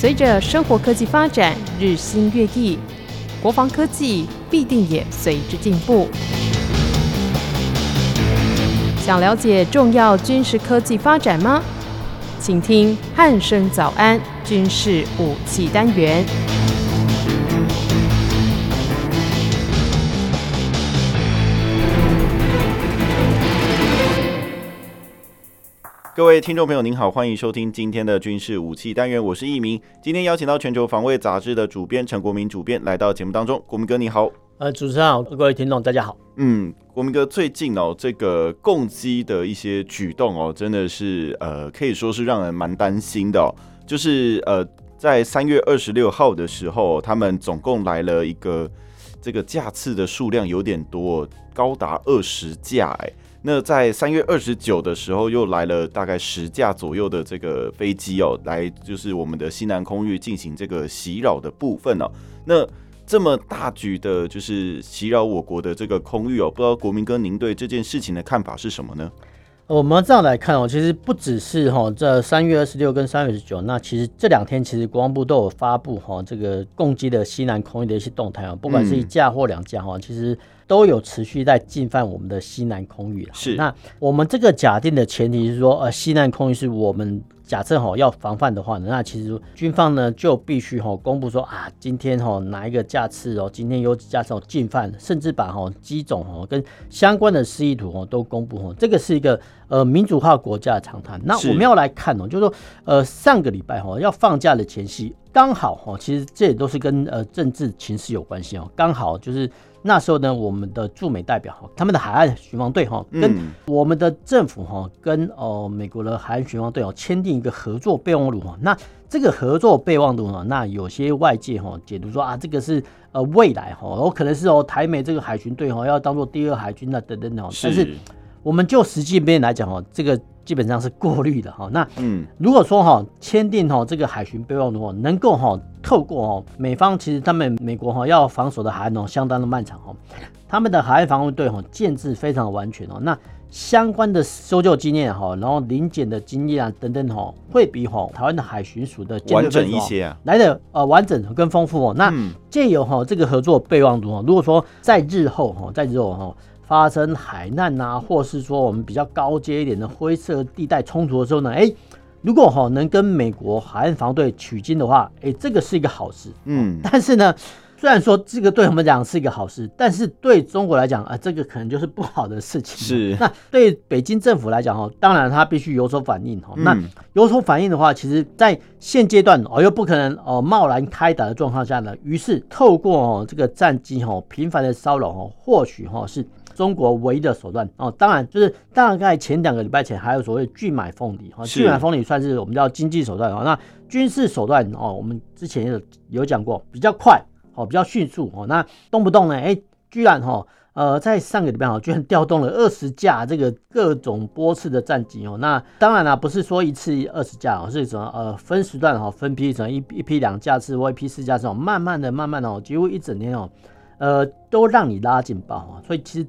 随着生活科技发展日新月异，国防科技必定也随之进步。想了解重要军事科技发展吗？请听汉声早安军事武器单元。各位听众朋友，您好，欢迎收听今天的军事武器单元，我是易明。今天邀请到全球防卫杂志的主编陈国民主编来到节目当中，国民哥你好。呃，主持人好，各位听众大家好。嗯，国民哥最近哦，这个共机的一些举动哦，真的是呃，可以说是让人蛮担心的哦。就是呃，在三月二十六号的时候，他们总共来了一个这个架次的数量有点多，高达二十架哎。那在三月二十九的时候，又来了大概十架左右的这个飞机哦，来就是我们的西南空域进行这个袭扰的部分哦。那这么大举的，就是袭扰我国的这个空域哦，不知道国民哥您对这件事情的看法是什么呢？我们这样来看哦，其实不只是哈，这三月二十六跟三月二十九，那其实这两天其实国防部都有发布哈，这个攻击的西南空域的一些动态啊，不管是一架或两架哈，其实。都有持续在进犯我们的西南空域。是，那我们这个假定的前提是说，呃，西南空域是我们假设哈要防范的话呢，那其实军方呢就必须哈公布说啊，今天哈哪一个架次哦，今天有几架次进犯，甚至把哈机种哈跟相关的示意图哦都公布哈，这个是一个呃民主化国家的常态。那我们要来看哦，就是说呃上个礼拜哈要放假的前夕，刚好哈，其实这也都是跟呃政治情势有关系哦，刚好就是。那时候呢，我们的驻美代表哈，他们的海岸巡防队哈，跟我们的政府哈，跟哦美国的海岸巡防队哦签订一个合作备忘录哈。那这个合作备忘录呢，那有些外界哈解读说啊，这个是呃未来哈，有可能是哦台美这个海巡队哈要当做第二海军啊等等的。但是我们就实际面来讲哦，这个。基本上是过滤的哈，那嗯，如果说哈签订哈这个海巡备忘录，能够哈透过哈美方其实他们美国哈要防守的海岸哦相当的漫长哈，他们的海岸防卫队哈建制非常的完全哦，那相关的搜救经验哈，然后临检的经验啊等等哈，会比哈台湾的海巡署的完整一些啊，来的呃完整跟丰富哦。那借由哈这个合作备忘录哈，如果说在日后哈在日后哈。发生海难啊，或是说我们比较高阶一点的灰色地带冲突的时候呢，哎、欸，如果哈能跟美国海岸防队取经的话，哎、欸，这个是一个好事。嗯，但是呢，虽然说这个对我们讲是一个好事，但是对中国来讲啊，这个可能就是不好的事情。是。那对北京政府来讲哈，当然他必须有所反应哈。那有所反应的话，其实在现阶段哦又不可能哦贸然开打的状况下呢，于是透过哦这个战机哦频繁的骚扰哦，或许哈是。中国唯一的手段哦，当然就是大概前两个礼拜前还有所谓拒买凤梨哈，拒买凤梨算是我们叫经济手段啊。那军事手段哦，我们之前有有讲过，比较快哦，比较迅速哦。那动不动呢，哎，居然哈呃，在上个礼拜哈，居然调动了二十架这个各种波次的战机哦。那当然啦，不是说一次二十架哦，是什么呃分时段哈，分批成一一批两架次或一批四架次哦，慢慢的、慢慢的哦，几乎一整天哦，呃，都让你拉警报啊。所以其实。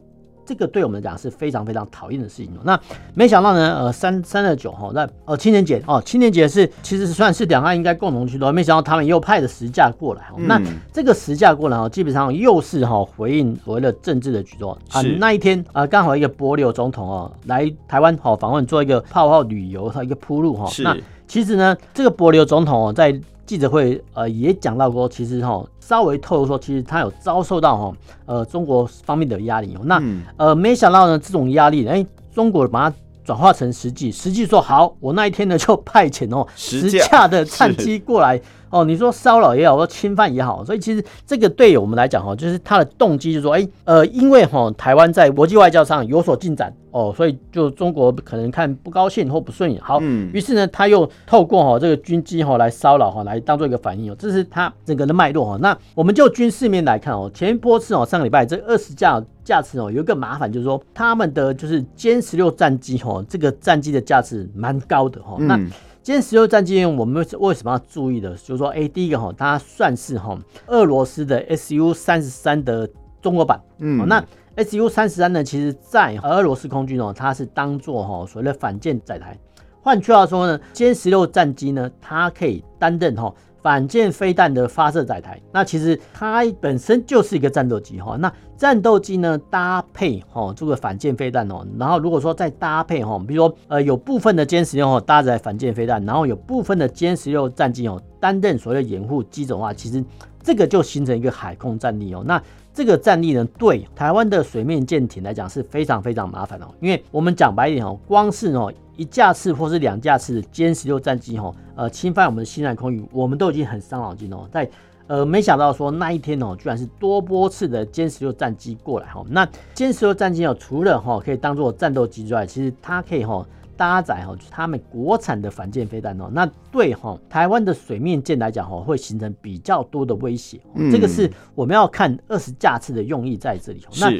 这个对我们来讲是非常非常讨厌的事情。那没想到呢，呃，三三二九哈，那呃青年节哦，青年节是其实算是两岸应该共同去的。没想到他们又派了十架过来。嗯、那这个十架过来哦，基本上又是哈回应所谓的政治的举动啊。那一天啊，刚好一个波流总统哦来台湾好访问，做一个泡泡旅游和一个铺路哈。那其实呢，这个帛琉总统哦在。记者会呃也讲到过，其实哈稍微透露说，其实他有遭受到哈呃中国方面的压力哦。那呃没想到呢，这种压力，哎，中国把它转化成实际，实际说好，我那一天呢就派遣哦十架的战机过来。哦，你说骚扰也好，说侵犯也好，所以其实这个对我们来讲哈，就是他的动机就是说，哎，呃，因为哈台湾在国际外交上有所进展哦，所以就中国可能看不高兴或不顺眼，好，于是呢，他又透过哈这个军机哈来骚扰哈，来当做一个反应哦，这是他整个的脉络哈。那我们就军事面来看哦，前一波次哦，上个礼拜这二十架架次哦，有一个麻烦就是说，他们的就是歼十六战机哈，这个战机的架次蛮高的哈，那。歼十六战机，我们为什么要注意的？就是说，哎，第一个哈，它算是哈俄罗斯的 Su 三十三的中国版。嗯，那 Su 三十三呢，其实在俄罗斯空军哦，它是当做哈所谓的反舰载台。换句话说呢，歼十六战机呢，它可以担任哈反舰飞弹的发射载台。那其实它本身就是一个战斗机哈。那战斗机呢搭配哈这个反舰飞弹哦，然后如果说再搭配哈，比如说呃有部分的歼十六哦搭载反舰飞弹，然后有部分的歼十六战机哦担任所谓掩护机种的话，其实这个就形成一个海空战力哦。那这个战力呢，对台湾的水面舰艇来讲是非常非常麻烦哦，因为我们讲白一点哦，光是哦一架次或是两架次的歼十六战机哦，呃侵犯我们的西南空域，我们都已经很伤脑筋哦。在呃没想到说那一天哦，居然是多波次的歼十六战机过来哈。那歼十六战机哦，除了哈可以当做战斗机之外，其实它可以哈。搭载哈，就是他们国产的反舰飞弹哦，那对哈台湾的水面舰来讲哈，会形成比较多的威胁。这个是我们要看二十架次的用意在这里。那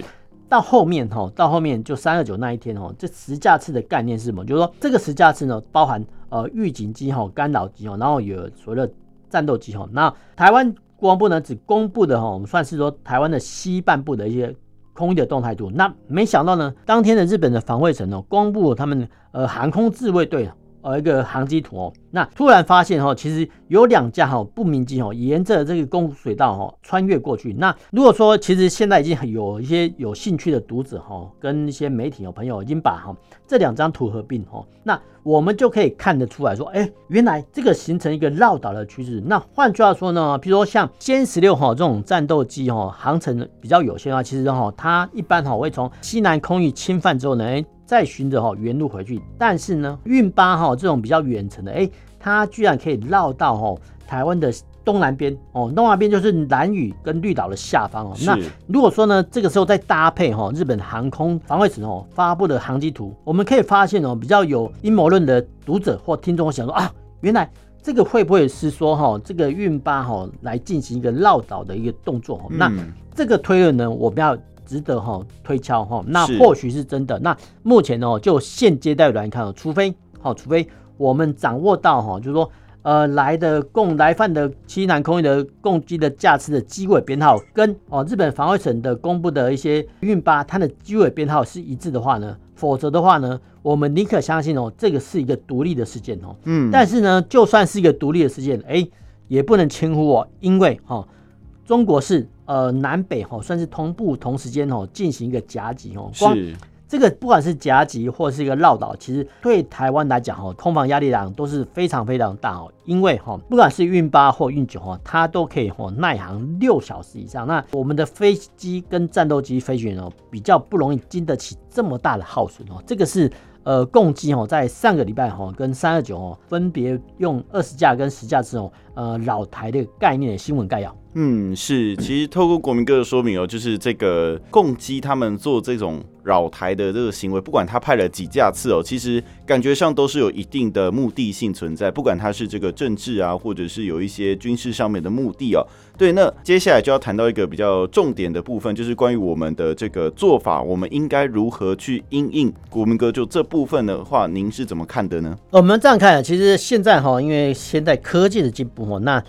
到后面哈，到后面就三二九那一天哦，这十架次的概念是什么？就是说这个十架次呢，包含呃预警机哈、干扰机哦，然后有所谓的战斗机哈。那台湾国防部呢，只公布的哈，我们算是说台湾的西半部的一些。空域的动态度，那没想到呢，当天的日本的防卫省哦，公布了他们呃航空自卫队呃一个航机图哦，那突然发现哈，其实有两架哈不明机哦，沿着这个公水道哈穿越过去。那如果说其实现在已经有一些有兴趣的读者哈，跟一些媒体有朋友已经把哈这两张图合并哈，那我们就可以看得出来说，哎，原来这个形成一个绕岛的趋势。那换句话说呢，比如说像歼十六哈这种战斗机哈，航程比较有限的话，其实哈它一般哈会从西南空域侵犯之后呢，再循着哈原路回去，但是呢，运八哈这种比较远程的，哎，它居然可以绕到哈台湾的东南边哦，东南边就是兰屿跟绿岛的下方哦。那如果说呢，这个时候再搭配哈日本航空防卫省哦发布的航机图，我们可以发现哦，比较有阴谋论的读者或听众会想说啊，原来这个会不会是说哈这个运八哈来进行一个绕岛的一个动作？那这个推论呢，我们要。值得哈推敲哈，那或许是真的。那目前呢，就现阶段来看，除非好，除非我们掌握到哈，就是说呃来的共来犯的西南空域的共机的架次的机尾编号跟哦日本防卫省的公布的一些运八它的机尾编号是一致的话呢，否则的话呢，我们宁可相信哦，这个是一个独立的事件哦。嗯，但是呢，就算是一个独立的事件，哎、欸，也不能轻忽哦，因为哈中国是。呃，南北哈算是同步同时间哦进行一个夹击哦，光这个不管是夹击或是一个绕岛，其实对台湾来讲哈，空防压力量都是非常非常大哦。因为哈，不管是运八或运九哈，它都可以哈耐航六小时以上。那我们的飞机跟战斗机飞行员哦，比较不容易经得起这么大的耗损哦。这个是。呃，共机哦，在上个礼拜哈，跟三二九哦，分别用二十架跟十架这种呃老台的概念的新闻概要。嗯，是，其实透过国民哥的说明哦，就是这个共机他们做这种扰台的这个行为，不管他派了几架次哦，其实感觉上都是有一定的目的性存在，不管他是这个政治啊，或者是有一些军事上面的目的哦。对，那接下来就要谈到一个比较重点的部分，就是关于我们的这个做法，我们应该如何去因应？国民哥就这部分的话，您是怎么看的呢？我们这样看，其实现在哈，因为现在科技的进步哈，那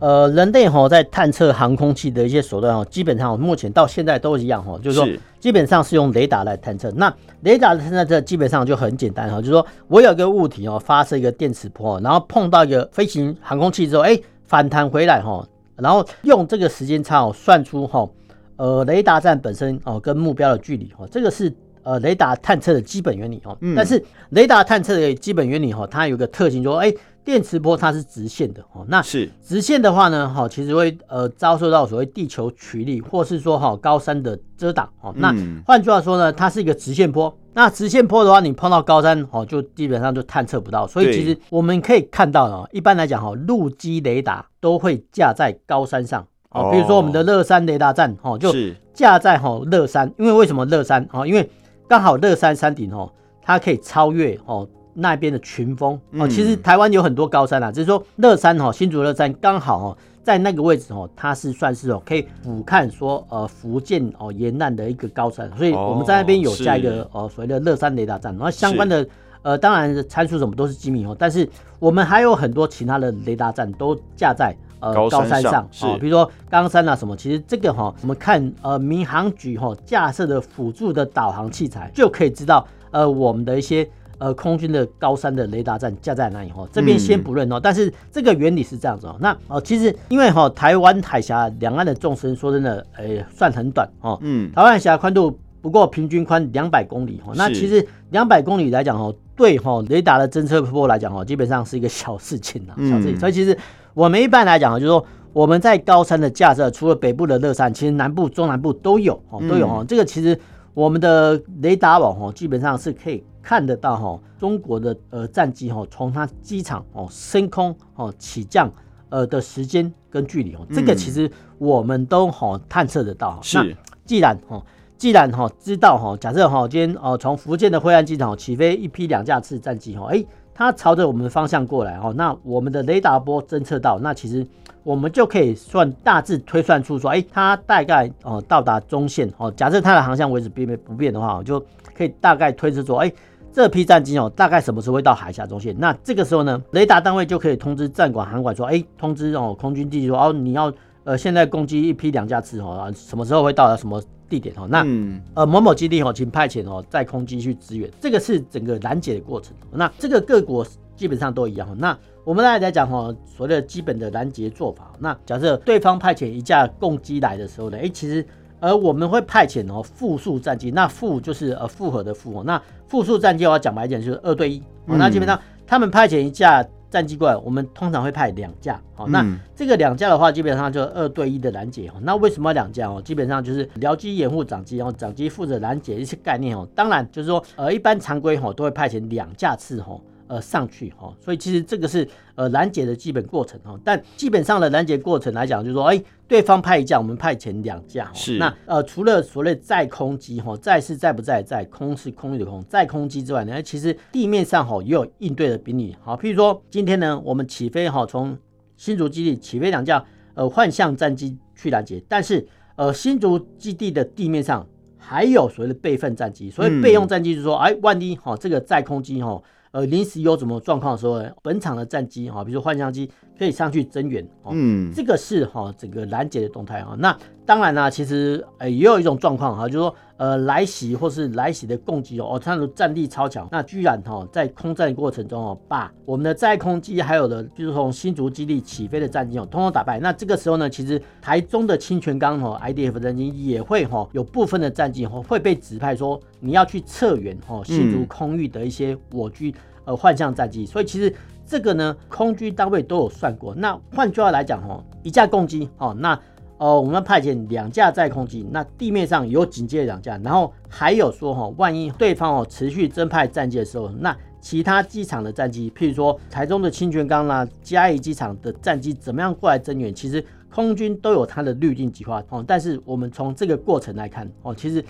呃，人类哈在探测航空器的一些手段哦，基本上目前到现在都一样哈，就是说基本上是用雷达来探测。那雷达的探测基本上就很简单哈，就是说我有一个物体哦，发射一个电磁波，然后碰到一个飞行航空器之后，哎，反弹回来哈。然后用这个时间差哦，算出哈，呃，雷达站本身哦跟目标的距离哦，这个是呃雷达探测的基本原理哈。但是雷达探测的基本原理哈，它有个特性，说哎，电磁波它是直线的哦。那是直线的话呢，哈，其实会呃遭受到所谓地球曲率，或是说哈高山的遮挡哦。那换句话说呢，它是一个直线波。那直线波的话，你碰到高山哦，就基本上就探测不到。所以其实我们可以看到啊，一般来讲哈，陆基雷达都会架在高山上哦。比如说我们的乐山雷达站哦，就架在哈乐山。因为为什么乐山哦？因为刚好乐山山顶哦，它可以超越哦那边的群峰哦。其实台湾有很多高山啊，只是说乐山哈新竹乐山刚好哦。在那个位置哦，它是算是哦可以俯瞰说呃福建哦沿岸的一个高山，所以我们在那边有加一个呃所谓的乐山雷达站，然后相关的呃当然参数什么都是机密哦，但是我们还有很多其他的雷达站都架在呃高山上哦，比如说冈山啊什么，其实这个哈我们看呃民航局哈架设的辅助的导航器材就可以知道呃我们的一些呃空军的高山的雷达站架在哪里哈，这边先不论哦，但是这个原理是这样子哦。那哦，其实因为哈台湾海峡两岸的纵深说真的，诶算很短哦。嗯，台湾海峡宽度不过平均宽两百公里哈，那其实两百公里来讲哦，对哈雷达的侦测波来讲哦，基本上是一个小事情啊，小事情。所以其实我们一般来讲就是说。我们在高山的架设，除了北部的乐山，其实南部、中南部都有哦，都有哦。嗯、这个其实我们的雷达网哦，基本上是可以看得到哈，中国的呃战机哈，从它机场哦升空哦起降呃的时间跟距离哦，这个其实我们都好探测得到。是，那既然哈，既然哈知道哈，假设哈今天哦从福建的惠安机场起飞一批两架次战机哈，哎。它朝着我们的方向过来哦，那我们的雷达波侦测到，那其实我们就可以算大致推算出说，哎，它大概哦到达中线哦，假设它的航向维持不变不变的话，就可以大概推测说，哎，这批战机哦大概什么时候会到海峡中线？那这个时候呢，雷达单位就可以通知战管、航管说，哎，通知哦空军地说，哦你要呃现在攻击一批两架次哦，什么时候会到达什么？地点哦，那、嗯、呃某某基地哦，请派遣哦在空机去支援，这个是整个拦截的过程。那这个各国基本上都一样。那我们来来讲哈，所谓的基本的拦截做法。那假设对方派遣一架共机来的时候呢，哎，其实而我们会派遣哦复数战机，那复就是呃复合的复哦，那复数战机的话讲白一点就是二对一。嗯、那基本上他们派遣一架。战机过来，我们通常会派两架，好，那这个两架的话，基本上就二对一的拦截，那为什么要两架哦？基本上就是僚机掩护长机，然后长机负责拦截一些概念哦。当然就是说，呃，一般常规吼都会派遣两架次哈。呃，上去哈，所以其实这个是呃拦截的基本过程哈。但基本上的拦截过程来讲，就是说，哎，对方派一架，我们派遣两架。是。那呃，除了所谓载空机哈，载是在不在在，空是空域的空，载空机之外呢，其实地面上哈也有应对的兵力。好，譬如说今天呢，我们起飞哈，从新竹基地起飞两架呃幻象战机去拦截，但是呃新竹基地的地面上还有所谓的备份战机，所以备用战机就是说，哎，万一哈这个载空机哈。呃，临时有什么状况的时候，本场的战机哈，比如说幻象机可以上去增援哦，嗯，这个是哈整个拦截的动态哈。那当然呢，其实呃也有一种状况哈，就是说呃来袭或是来袭的攻击哦，它的战力超强，那居然哈在空战过程中哦，把我们的在空机还有的，就是从新竹基地起飞的战机哦，通通打败。那这个时候呢，其实台中的清泉岗哦 IDF 战机也会哈有部分的战机哦会被指派说你要去策援哦新竹空域的一些我军。呃，幻象战机，所以其实这个呢，空军单位都有算过。那换句话来讲，哦，一架攻击，哦，那哦，我们派遣两架载空机，那地面上有警戒两架，然后还有说，哈，万一对方哦持续增派战机的时候，那其他机场的战机，譬如说台中的清泉岗啦、嘉义机场的战机，怎么样过来增援？其实空军都有它的预定计划，哦。但是我们从这个过程来看，哦，其实。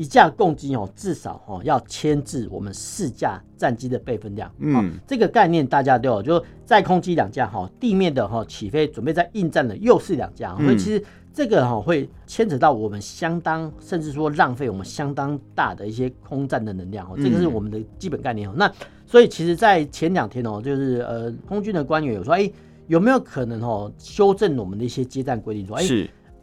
一架共机哦，至少哦要牵制我们四架战机的备份量。嗯，这个概念大家都有，就在空机两架哈，地面的哈起飞准备在应战的又是两架，所以其实这个哈会牵扯到我们相当甚至说浪费我们相当大的一些空战的能量哦，这个是我们的基本概念哦。那所以其实，在前两天哦，就是呃空军的官员有说，哎，有没有可能哦修正我们的一些接战规定？说，哎。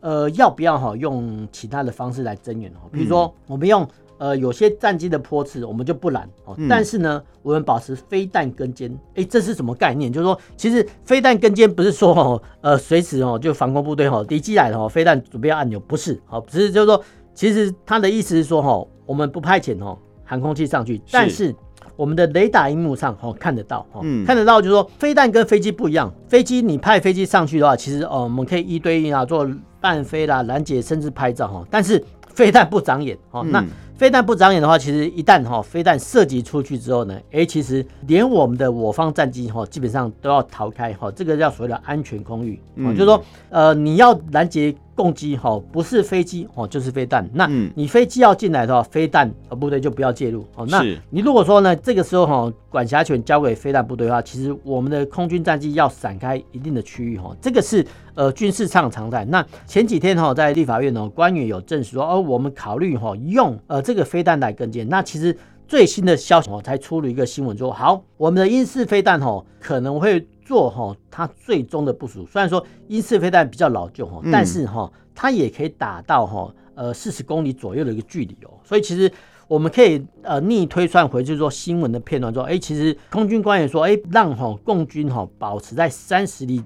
呃，要不要哈用其他的方式来增援哦？比如说，我们用呃有些战机的坡次，我们就不拦哦。但是呢，我们保持飞弹跟尖。哎，这是什么概念？就是说，其实飞弹跟尖不是说哦，呃，随时哦就防空部队哈敌机来了哦，飞弹准备要按钮，不是。好，只是就是说，其实他的意思是说哈，我们不派遣哦航空器上去，但是。我们的雷达荧幕上哦看得到哦，看得到就是说飞弹跟飞机不一样，飞机你派飞机上去的话，其实哦我们可以一对一啊做弹飞啦、拦截甚至拍照哈，但是飞弹不长眼哦。那飞弹不长眼的话，其实一旦哈飞弹射击出去之后呢，哎，其实连我们的我方战机哈基本上都要逃开哈，这个叫所谓的安全空域，就是说呃你要拦截。攻击哈不是飞机哦，就是飞弹。那你飞机要进来的话，飞弹呃部队就不要介入哦。那你如果说呢，这个时候哈管辖权交给飞弹部队的话，其实我们的空军战机要闪开一定的区域哈，这个是呃军事上常态。那前几天哈在立法院呢，官员有证实说，哦我们考虑哈用呃这个飞弹来跟进。那其实最新的消息哦才出了一个新闻说，好我们的鹰式飞弹哦可能会。做哈，它最终的部署，虽然说鹰式飞弹比较老旧哈，但是哈，它也可以打到哈呃四十公里左右的一个距离哦。所以其实我们可以呃逆推算回去说新闻的片段，说，哎，其实空军官员说，哎，让哈共军哈保持在三十里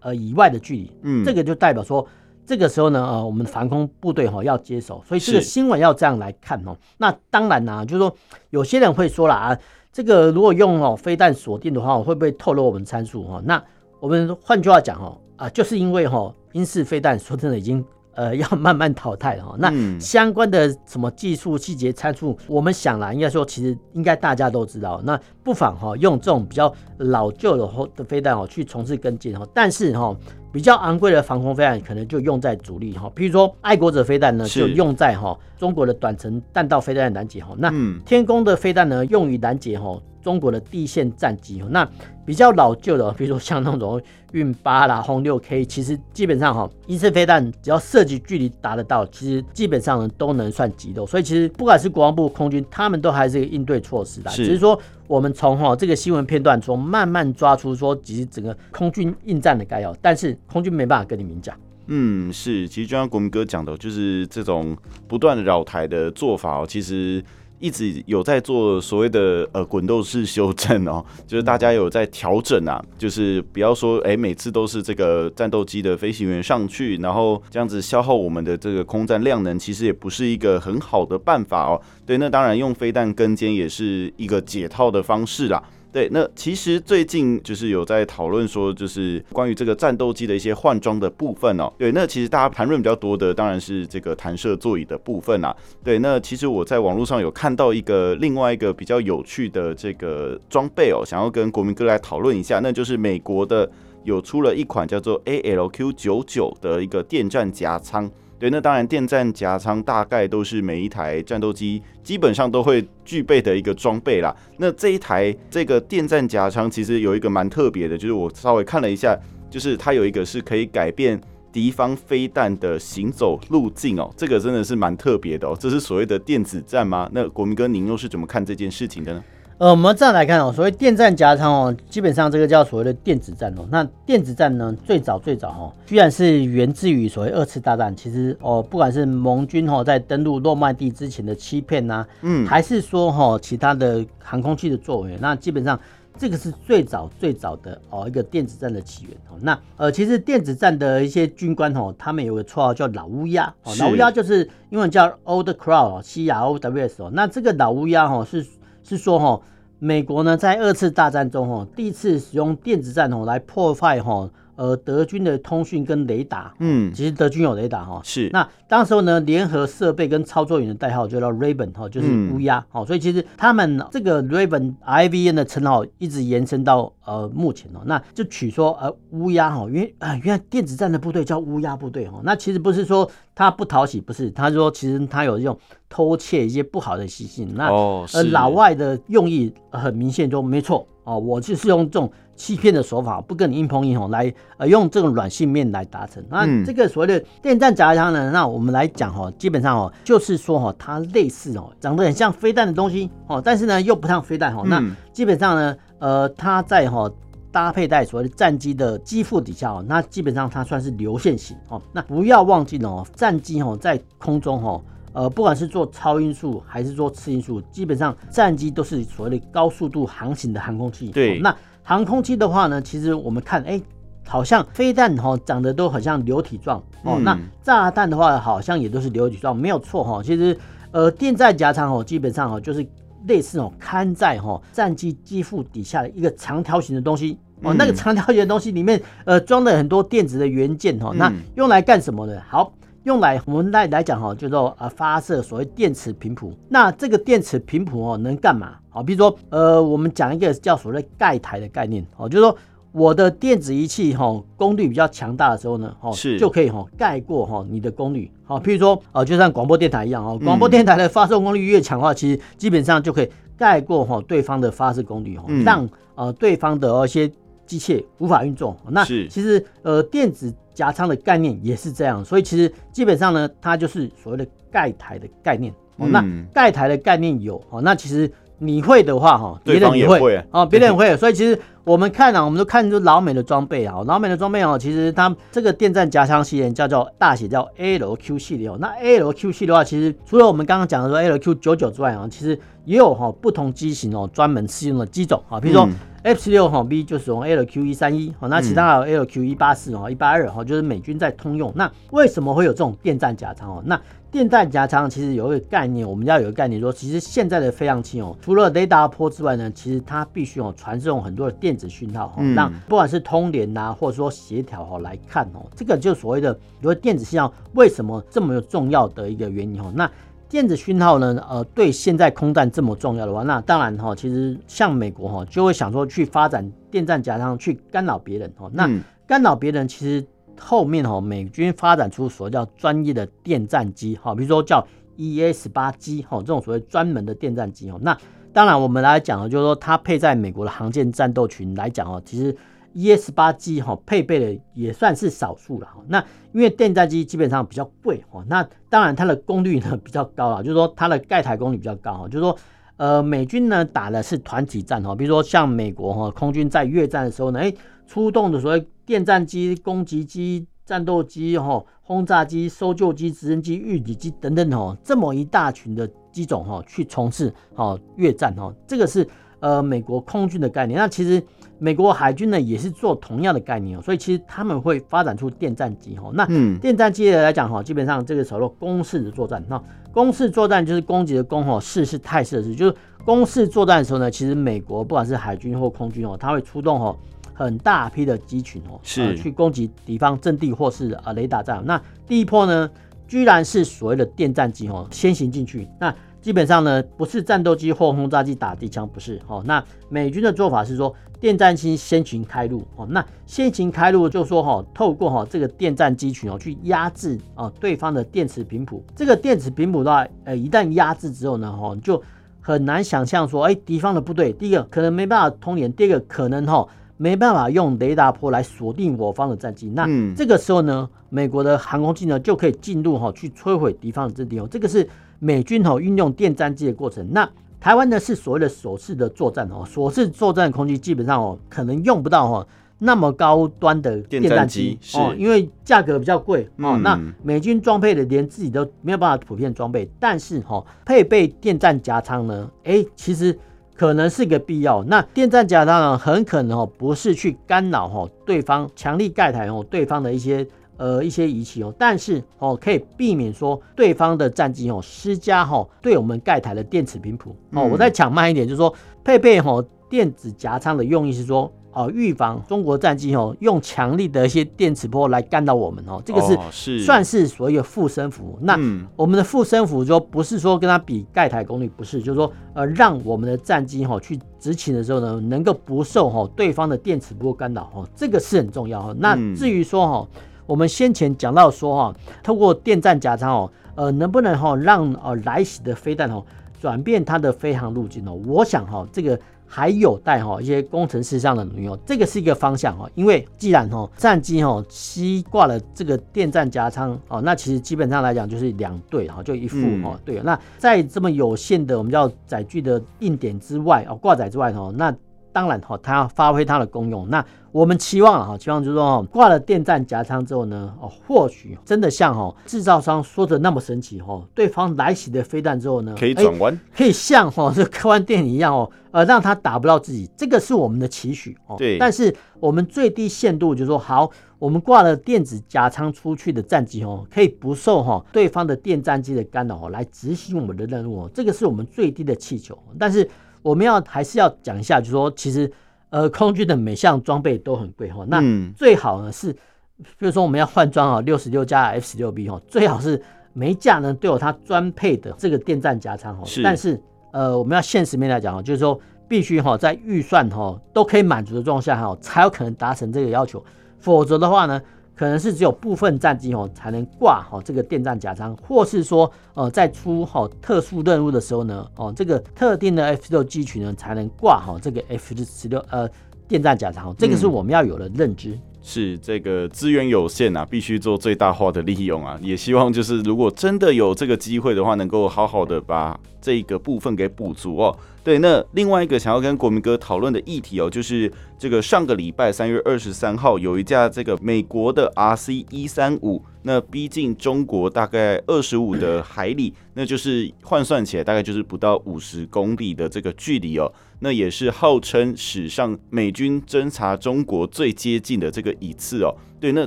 呃以外的距离，嗯，这个就代表说，这个时候呢，呃，我们防空部队哈要接手，所以这个新闻要这样来看哦。那当然呢，就是说有些人会说了啊，这个如果用哦飞弹锁定的话，会不会透露我们参数哈？那我们换句话讲哦，啊，就是因为哈英式飞弹说真的已经。呃，要慢慢淘汰了哈。那相关的什么技术细节参数，我们想啦，应该说其实应该大家都知道。那不妨哈用这种比较老旧的的飞弹哦去从事跟进哈。但是哈比较昂贵的防空飞弹可能就用在主力哈，比如说爱国者飞弹呢就用在哈中国的短程弹道飞弹拦截哈。那天宫的飞弹呢用于拦截哈。中国的地线战机，那比较老旧的，比如说像那种运八啦、轰六 K，其实基本上哈，一次飞弹只要射击距离达得到，其实基本上呢都能算击落。所以其实不管是国防部、空军，他们都还是一个应对措施的。只是说我们从哈这个新闻片段中慢慢抓出说，其实整个空军应战的概要，但是空军没办法跟你明讲。嗯，是，其实就像国民哥讲的，就是这种不断的扰台的做法哦，其实。一直有在做所谓的呃滚动式修正哦，就是大家有在调整啊，就是不要说哎、每次都是这个战斗机的飞行员上去，然后这样子消耗我们的这个空战量能，其实也不是一个很好的办法哦。对，那当然用飞弹跟肩也是一个解套的方式啦。对，那其实最近就是有在讨论说，就是关于这个战斗机的一些换装的部分哦。对，那其实大家谈论比较多的当然是这个弹射座椅的部分啦。对，那其实我在网络上有看到一个另外一个比较有趣的这个装备哦，想要跟国民哥来讨论一下，那就是美国的有出了一款叫做 ALQ 九九的一个电战夹舱。对，那当然，电战夹舱大概都是每一台战斗机基本上都会具备的一个装备啦。那这一台这个电战夹舱其实有一个蛮特别的，就是我稍微看了一下，就是它有一个是可以改变敌方飞弹的行走路径哦，这个真的是蛮特别的哦。这是所谓的电子战吗？那国民哥，您又是怎么看这件事情的呢？呃，我们这样来看哦，所谓电站夹舱哦，基本上这个叫所谓的电子战哦。那电子战呢，最早最早哦，居然是源自于所谓二次大战。其实哦，不管是盟军哦在登陆诺曼底之前的欺骗呐，嗯，还是说哈其他的航空器的作为，那基本上这个是最早最早的哦一个电子战的起源哦。那呃，其实电子战的一些军官哦，他们有个绰号叫老乌鸦哦，老乌鸦就是英文叫 Old Crow C R O W S 哦。那这个老乌鸦哦是。是说哈，美国呢在二次大战中哈，第一次使用电子战吼来破坏哈。呃，德军的通讯跟雷达，嗯，其实德军有雷达哈，是。那当时候呢，联合设备跟操作员的代号就叫 Raven 哈，就是乌鸦，好、嗯，所以其实他们这个 Raven IVN 的称号一直延伸到呃目前哦，那就取说呃乌鸦哈，因为啊原来电子战的部队叫乌鸦部队哈，那其实不是说他不讨喜，不是，他说其实他有这种偷窃一些不好的习性，那呃老外的用意很明显，就没错哦，我就是用这种。欺骗的手法，不跟你硬碰硬哦，来呃用这种软性面来达成。那这个所谓的电战夹舱呢，那我们来讲哈，基本上哦，就是说哈，它类似哦，长得很像飞弹的东西哦，但是呢又不像飞弹哈。那基本上呢，呃，它在哈搭配在所谓的战机的机腹底下哦，那基本上它算是流线型哦。那不要忘记了哦，战机哦在空中哈，呃，不管是做超音速还是做次音速，基本上战机都是所谓的高速度航行的航空器。对，那。航空器的话呢，其实我们看，哎、好像飞弹哈长得都很像流体状哦。那炸弹的话，好像也都是流体状，没有错哈。其实，呃，电战夹舱哦，基本上哦就是类似哦，看在哈战机机腹底下的一个长条形的东西哦。嗯、那个长条形的东西里面，呃，装了很多电子的元件哈。那用来干什么的？好。用来我们来来讲哈，就是说呃发射所谓电磁频谱。那这个电磁频谱哦能干嘛？好，比如说呃我们讲一个叫所谓盖台的概念哦，就是说我的电子仪器哈功率比较强大的时候呢，哦是就可以哈盖过哈你的功率。好，譬如说呃就像广播电台一样哦，广播电台的发送功率越强的话，其实基本上就可以盖过哈对方的发射功率哦，让呃对方的一些机械无法运作。那其实呃电子夹仓的概念也是这样，所以其实基本上呢，它就是所谓的盖台的概念哦。那盖台的概念有哦，那其实你会的话哈，别人也会啊，别人也会。所以其实我们看啊，我们都看出老美的装备啊，老美的装备哦，其实它这个电站夹枪系列叫做大写叫 LQ 系列哦。那 LQ 系列的话，其实除了我们刚刚讲的说 LQ 九九之外啊，其实也有哈不同机型哦，专门适用的机种啊，比如说 F 十六哈 B 就使用 LQ 一三一，那其他还有 LQ 一八四哦、一八二哈，就是美军在通用。那为什么会有这种电站夹枪哦？那电战夹枪其实有一个概念，我们要有一个概念说，其实现在的飞行器哦，除了雷达波之外呢，其实它必须哦传送很多的电子讯号哈，让不管是通联呐，或者说协调哈来看哦，这个就所谓的，比如电子信号为什么这么重要的一个原因哈。那电子讯号呢，呃，对现在空战这么重要的话，那当然哈，其实像美国哈就会想说去发展电站夹枪去干扰别人哦。那干扰别人其实。后面哈，美军发展出所谓叫专业的电战机哈，比如说叫 EA 八 G 哈，这种所谓专门的电战机哦。那当然我们来讲呢，就是说它配在美国的航舰战斗群来讲哦，其实 EA 八 G 哈配备的也算是少数了哈。那因为电战机基本上比较贵哈，那当然它的功率呢比较高啊，就是说它的盖台功率比较高哈，就是说呃美军呢打的是团体战哈，比如说像美国哈空军在越战的时候呢，哎。出动的所谓电战机、攻击机、战斗机、哈轰炸机、搜救机、直升机、预警机等等哈，这么一大群的机种哈，去从事哈越战哈，这个是呃美国空军的概念。那其实美国海军呢也是做同样的概念哦，所以其实他们会发展出电战机哈。那电战机来讲哈，基本上这个时候攻势的作战，那攻势作战就是攻击的攻哈，势是态势的势，就是攻势作战的时候呢，其实美国不管是海军或空军哦，它会出动哈。很大批的机群哦，是、呃、去攻击敌方阵地或是啊雷达站。那第一波呢，居然是所谓的电战机哦，先行进去。那基本上呢，不是战斗机或轰炸机打地枪，不是哦。那美军的做法是说，电战机先行开路哦。那先行开路就说哈，透过哈这个电战机群哦，去压制啊对方的电磁频谱。这个电磁频谱的话，呃，一旦压制之后呢，哈，就很难想象说，哎，敌方的部队第一个可能没办法通联，第二个可能哈。没办法用雷达波来锁定我方的战机，那这个时候呢，美国的航空器呢就可以进入哈去摧毁敌方的阵地哦。这个是美军哈运用电战机的过程。那台湾呢是所谓的首次的作战哦，首次作战的空军基本上哦可能用不到哈那么高端的电战机哦，因为价格比较贵哦。那美军装配的连自己都没有办法普遍装备，但是哈配备电战夹舱呢，哎其实。可能是个必要。那电站夹舱呢，很可能哦，不是去干扰哦对方强力盖台哦对方的一些呃一些仪器哦，但是哦可以避免说对方的战机哦施加哦对我们盖台的电磁频谱哦。我再讲慢一点，就是说配备哦电子夹仓的用意是说。哦，预防中国战机哦用强力的一些电磁波来干扰我们哦，这个是算是所谓的护身符。那我们的附身符就不是说跟它比盖台功率，不是，就是说呃让我们的战机哈去执勤的时候呢，能够不受哈对方的电磁波干扰哦，这个是很重要哈。那至于说哈，我们先前讲到说哈，透过电战夹舱哦，呃能不能哈让呃来袭的飞弹哦转变它的飞航路径哦？我想哈这个。还有待哈一些工程师上的努力，这个是一个方向哈。因为既然哈战机哈西挂了这个电站夹仓哦，那其实基本上来讲就是两对哈，就一副哦对。那在这么有限的我们叫载具的硬点之外哦，挂载之外哦，那当然哈它要发挥它的功用那。我们期望哈，期望就是说，挂了电站夹舱之后呢，哦，或许真的像哈制造商说的那么神奇哈，对方来袭的飞弹之后呢，可以转弯，可以像哈这科幻电影一样哦，呃，让他打不到自己，这个是我们的期许哦。对。但是我们最低限度就是说，好，我们挂了电子夹舱出去的战机哦，可以不受哈对方的电战机的干扰哦，来执行我们的任务哦，这个是我们最低的气球。但是我们要还是要讲一下，就是说，其实。呃，空军的每项装备都很贵哈，那最好呢是，比如说我们要换装啊，六十六加 F 十六 B 哈，最好是每一架呢都有它专配的这个电站夹舱哈。是。但是呃，我们要现实面来讲哈，就是说必须哈在预算哈都可以满足的状况下哈，才有可能达成这个要求，否则的话呢。可能是只有部分战机哦才能挂好这个电站甲舱，或是说呃在出好特殊任务的时候呢，哦这个特定的 F 十六机群呢才能挂好这个 F 十六呃电站甲舱，这个是我们要有的认知。嗯、是这个资源有限啊，必须做最大化的利用啊。也希望就是如果真的有这个机会的话，能够好好的把这个部分给补足哦。对，那另外一个想要跟国民哥讨论的议题哦，就是这个上个礼拜三月二十三号有一架这个美国的 RC 一三五。那逼近中国大概二十五的海里，那就是换算起来大概就是不到五十公里的这个距离哦。那也是号称史上美军侦察中国最接近的这个一次哦。对，那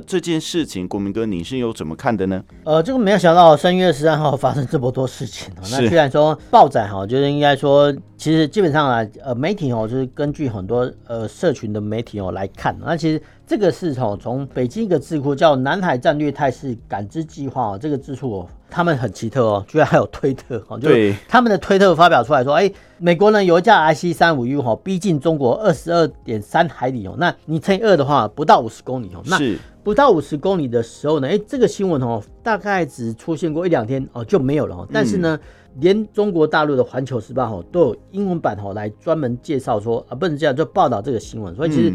这件事情，国民哥你是有怎么看的呢？呃，这个没有想到三月十三号发生这么多事情哦。那虽然说报载哈，就是应该说，其实基本上啊，呃，媒体哦，就是根据很多呃社群的媒体哦来看，那其实。这个是从从北京一个智库叫南海战略态势感知计划哦，这个智库哦，他们很奇特哦，居然还有推特哦，就是他们的推特发表出来说，哎，美国呢有一架 RC 三五 U 哈，逼近中国二十二点三海里哦，那你乘以二的话，不到五十公里哦，那不到五十公里的时候呢，哎，这个新闻哦，大概只出现过一两天哦，就没有了哦，但是呢，连中国大陆的环球时报哦都有英文版哦来专门介绍说啊，不能这样就报道这个新闻，所以其实。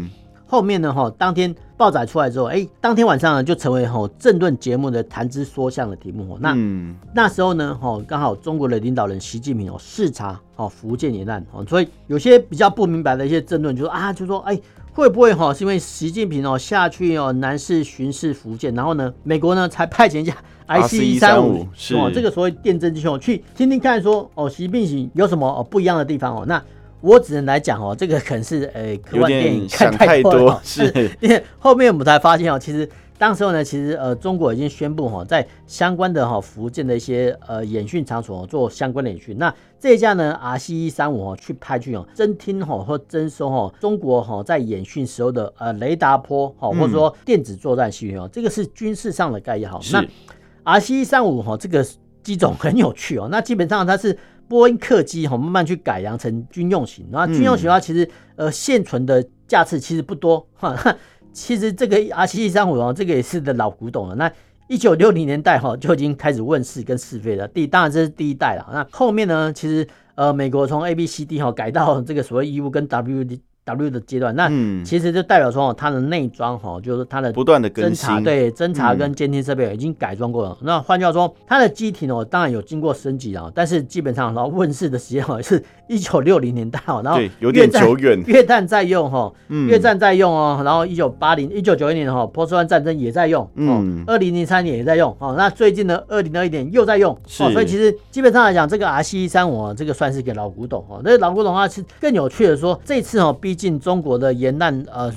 后面呢，哈，当天报载出来之后，哎，当天晚上呢，就成为哈政论节目的谈资说相的题目。那、嗯、那时候呢，哈，刚好中国的领导人习近平哦视察哦福建沿岸哦，所以有些比较不明白的一些政论，就说啊，就说哎，会不会哈是因为习近平哦下去哦南市巡视福建，然后呢，美国呢才派遣一架 IC 一三五是哦，这个所谓电侦机哦，去听听看说哦，习近平有什么哦不一样的地方哦，那。我只能来讲哦，这个可能是诶、欸、科幻电影看太多了，是因为后面我们才发现哦，其实当时候呢，其实呃中国已经宣布哈，在相关的哈福建的一些呃演训场所做相关的演训。那这一架呢 RC 一三五哦去派去哦侦听哈或侦收哈中国哈在演训时候的呃雷达波哈或者说电子作战系统哦，这个是军事上的概念哈。那 RC 一三五哈这个机种很有趣哦，那基本上它是。波音客机哈，慢慢去改良成军用型。那军用型的话，其实呃现存的架次其实不多哈。其实这个 R 七七三五哦，这个也是的老古董了。那一九六零年代哈就已经开始问世跟试飞了。第当然这是第一代了。那后面呢，其实呃美国从 A B C D 哈改到这个所谓 E U 跟 W D。W 的阶段，那其实就代表说哦，它的内装哈，就是它的不断的侦查，对侦查跟监听设备已经改装过了。嗯、那换句话说，它的机体呢，当然有经过升级啊，但是基本上然后问世的时间哈是一九六零年代哦，然后有点久远，越战在用哈，越战在用哦，然后一九八零一九九一年哈波斯湾战争也在用，嗯，二零零三年也在用哦，那最近的二零二一年又在用，哦，所以其实基本上来讲，这个 RC 一三五这个算是给老古董哦。那老古董的话是更有趣的说，这次哦毕竟中国的沿岸呃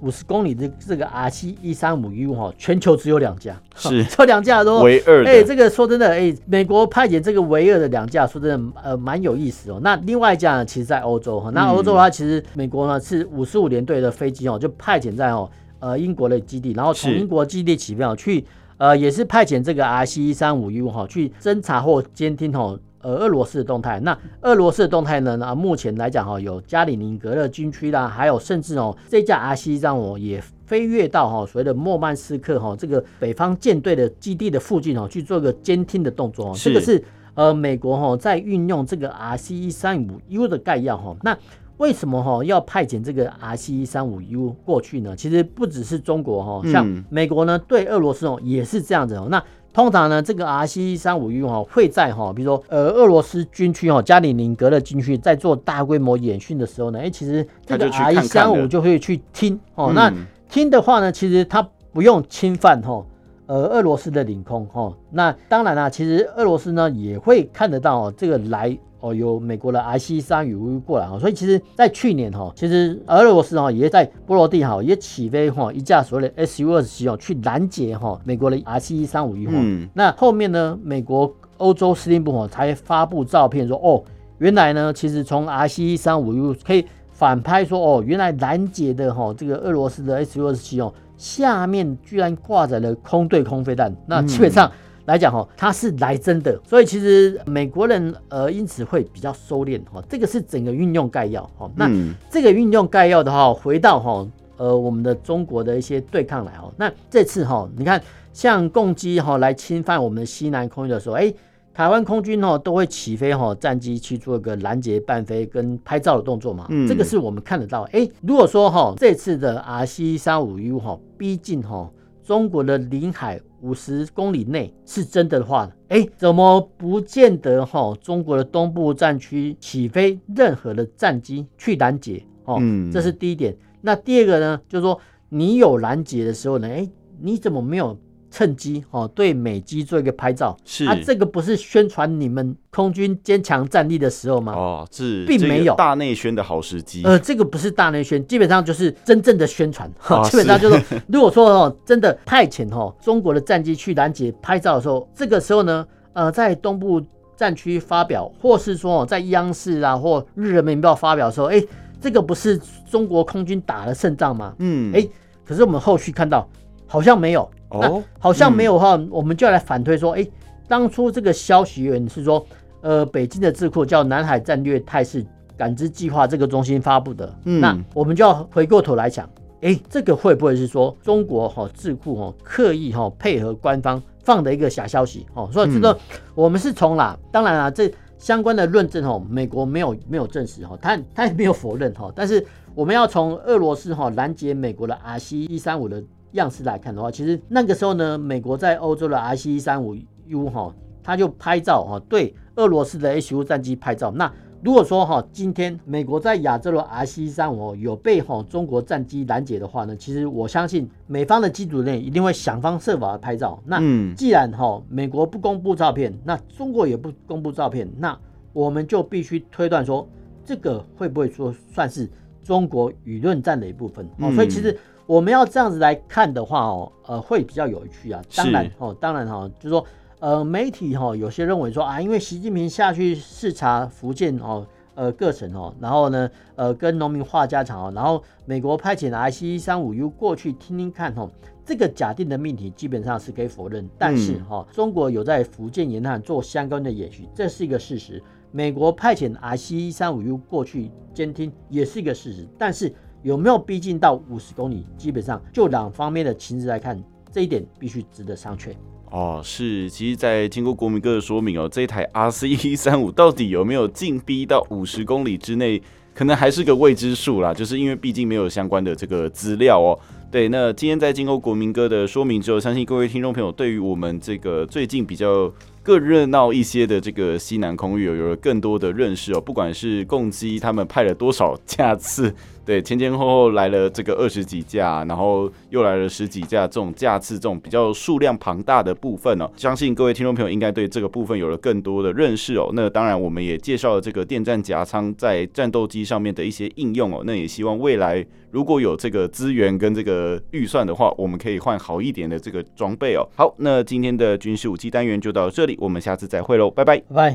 五十公里的这个 RC 一三五 U 哈，全球只有两架，是 这两架都唯二的。哎，这个说真的，哎，美国派遣这个唯二的两架，说真的，呃，蛮有意思哦。那另外一架呢，其实在欧洲哈，那欧洲的话，其实美国呢是五十五联队的飞机哦，就派遣在哦呃英国的基地，然后从英国基地起飞去呃也是派遣这个 RC 一三五 U 哈去侦察或监听哦。呃，俄罗斯的动态，那俄罗斯的动态呢？那目前来讲哈，有加里宁格勒军区啦，还有甚至哦，这架 RC 让我也飞跃到哈所谓的莫曼斯克哈这个北方舰队的基地的附近哦，去做个监听的动作哦。这个是呃美国哈在运用这个 RC 一三五 U 的概要哈。那为什么哈要派遣这个 RC 一三五 U 过去呢？其实不只是中国哈，像美国呢对俄罗斯哦也是这样子哦。那通常呢，这个 RC 三五 U 哈会在哈，比如说呃俄罗斯军区哈加里宁格勒军区在做大规模演训的时候呢，哎，其实这个 RC 三五就会去听哦。那听的话呢，其实它不用侵犯哈呃俄罗斯的领空哈。那当然啦，其实俄罗斯呢也会看得到这个来。哦，有美国的 RC 三五 U 过来哈，所以其实，在去年哈，其实俄罗斯哈也在波罗的海也起飞哈一架所谓的 Su 二十七哦，去拦截哈美国的 RC 三五 U 哈。那后面呢，美国欧洲司令部哈才发布照片说，哦，原来呢，其实从 RC 三五 U 可以反拍说，哦，原来拦截的哈这个俄罗斯的 Su 二十七哦，下面居然挂载了空对空飞弹，那基本上。来讲哈，它是来真的，所以其实美国人呃因此会比较收敛哈，这个是整个运用概要哈。那这个运用概要的话，回到哈呃我们的中国的一些对抗来哦，那这次哈你看像共机哈来侵犯我们的西南空域的时候，哎，台湾空军哦都会起飞哈战机去做一个拦截、伴飞跟拍照的动作嘛，这个是我们看得到。哎，如果说哈这次的 RC 三五 U 哈逼近哈中国的领海。五十公里内是真的的话，哎，怎么不见得哈？中国的东部战区起飞任何的战机去拦截哦，嗯，这是第一点。那第二个呢，就是说你有拦截的时候呢，哎，你怎么没有？趁机哦，对美机做一个拍照，是啊，这个不是宣传你们空军坚强战力的时候吗？哦，是，并没有大内宣的好时机。呃，这个不是大内宣，基本上就是真正的宣传。哦、基本上就是说，如果说哦，真的派遣哦中国的战机去拦截拍照的时候，这个时候呢，呃，在东部战区发表，或是说哦在央视啊或日人民报发表的时候，哎，这个不是中国空军打了胜仗吗？嗯，哎，可是我们后续看到好像没有。哦，好像没有的话，嗯、我们就要来反推说，哎，当初这个消息源是说，呃，北京的智库叫南海战略态势感知计划这个中心发布的。嗯，那我们就要回过头来想，哎，这个会不会是说中国哈、哦、智库哈、哦、刻意哈、哦、配合官方放的一个假消息？哦，所以这个我们是从啦，当然啦，这相关的论证哦，美国没有没有证实哈、哦，他他也没有否认哈、哦，但是我们要从俄罗斯哈、哦、拦截美国的 RC 一三五的。样式来看的话，其实那个时候呢，美国在欧洲的 RC 一三五 U 哈，他就拍照哈，对俄罗斯的 H 五战机拍照。那如果说哈，今天美国在亚洲的 RC 一三五有被哈中国战机拦截的话呢，其实我相信美方的机组人员一定会想方设法的拍照。那既然哈美国不公布照片，那中国也不公布照片，那我们就必须推断说，这个会不会说算是中国舆论战的一部分？哦，所以其实。我们要这样子来看的话哦，呃，会比较有趣啊。当然哦，当然哈、哦，就是说，呃，媒体哈、哦，有些认为说啊，因为习近平下去视察福建哦，呃，各省哦，然后呢，呃，跟农民话家常哦，然后美国派遣 IC 一三五 U 过去听听看哦，这个假定的命题基本上是可以否认。但是哈、哦，中国有在福建沿岸做相关的演习，这是一个事实。美国派遣 IC 一三五 U 过去监听也是一个事实，但是。有没有逼近到五十公里？基本上就两方面的情势来看，这一点必须值得商榷。哦，是，其实，在经过国民哥的说明哦，这一台 RC 一三五到底有没有近逼到五十公里之内，可能还是个未知数啦。就是因为毕竟没有相关的这个资料哦。对，那今天在经过国民哥的说明之后，相信各位听众朋友对于我们这个最近比较更热闹一些的这个西南空域有有了更多的认识哦。不管是共机他们派了多少架次。对，前前后后来了这个二十几架，然后又来了十几架，这种架次，这种比较数量庞大的部分哦，相信各位听众朋友应该对这个部分有了更多的认识哦。那当然，我们也介绍了这个电战夹舱在战斗机上面的一些应用哦。那也希望未来如果有这个资源跟这个预算的话，我们可以换好一点的这个装备哦。好，那今天的军事武器单元就到这里，我们下次再会喽，拜拜，拜。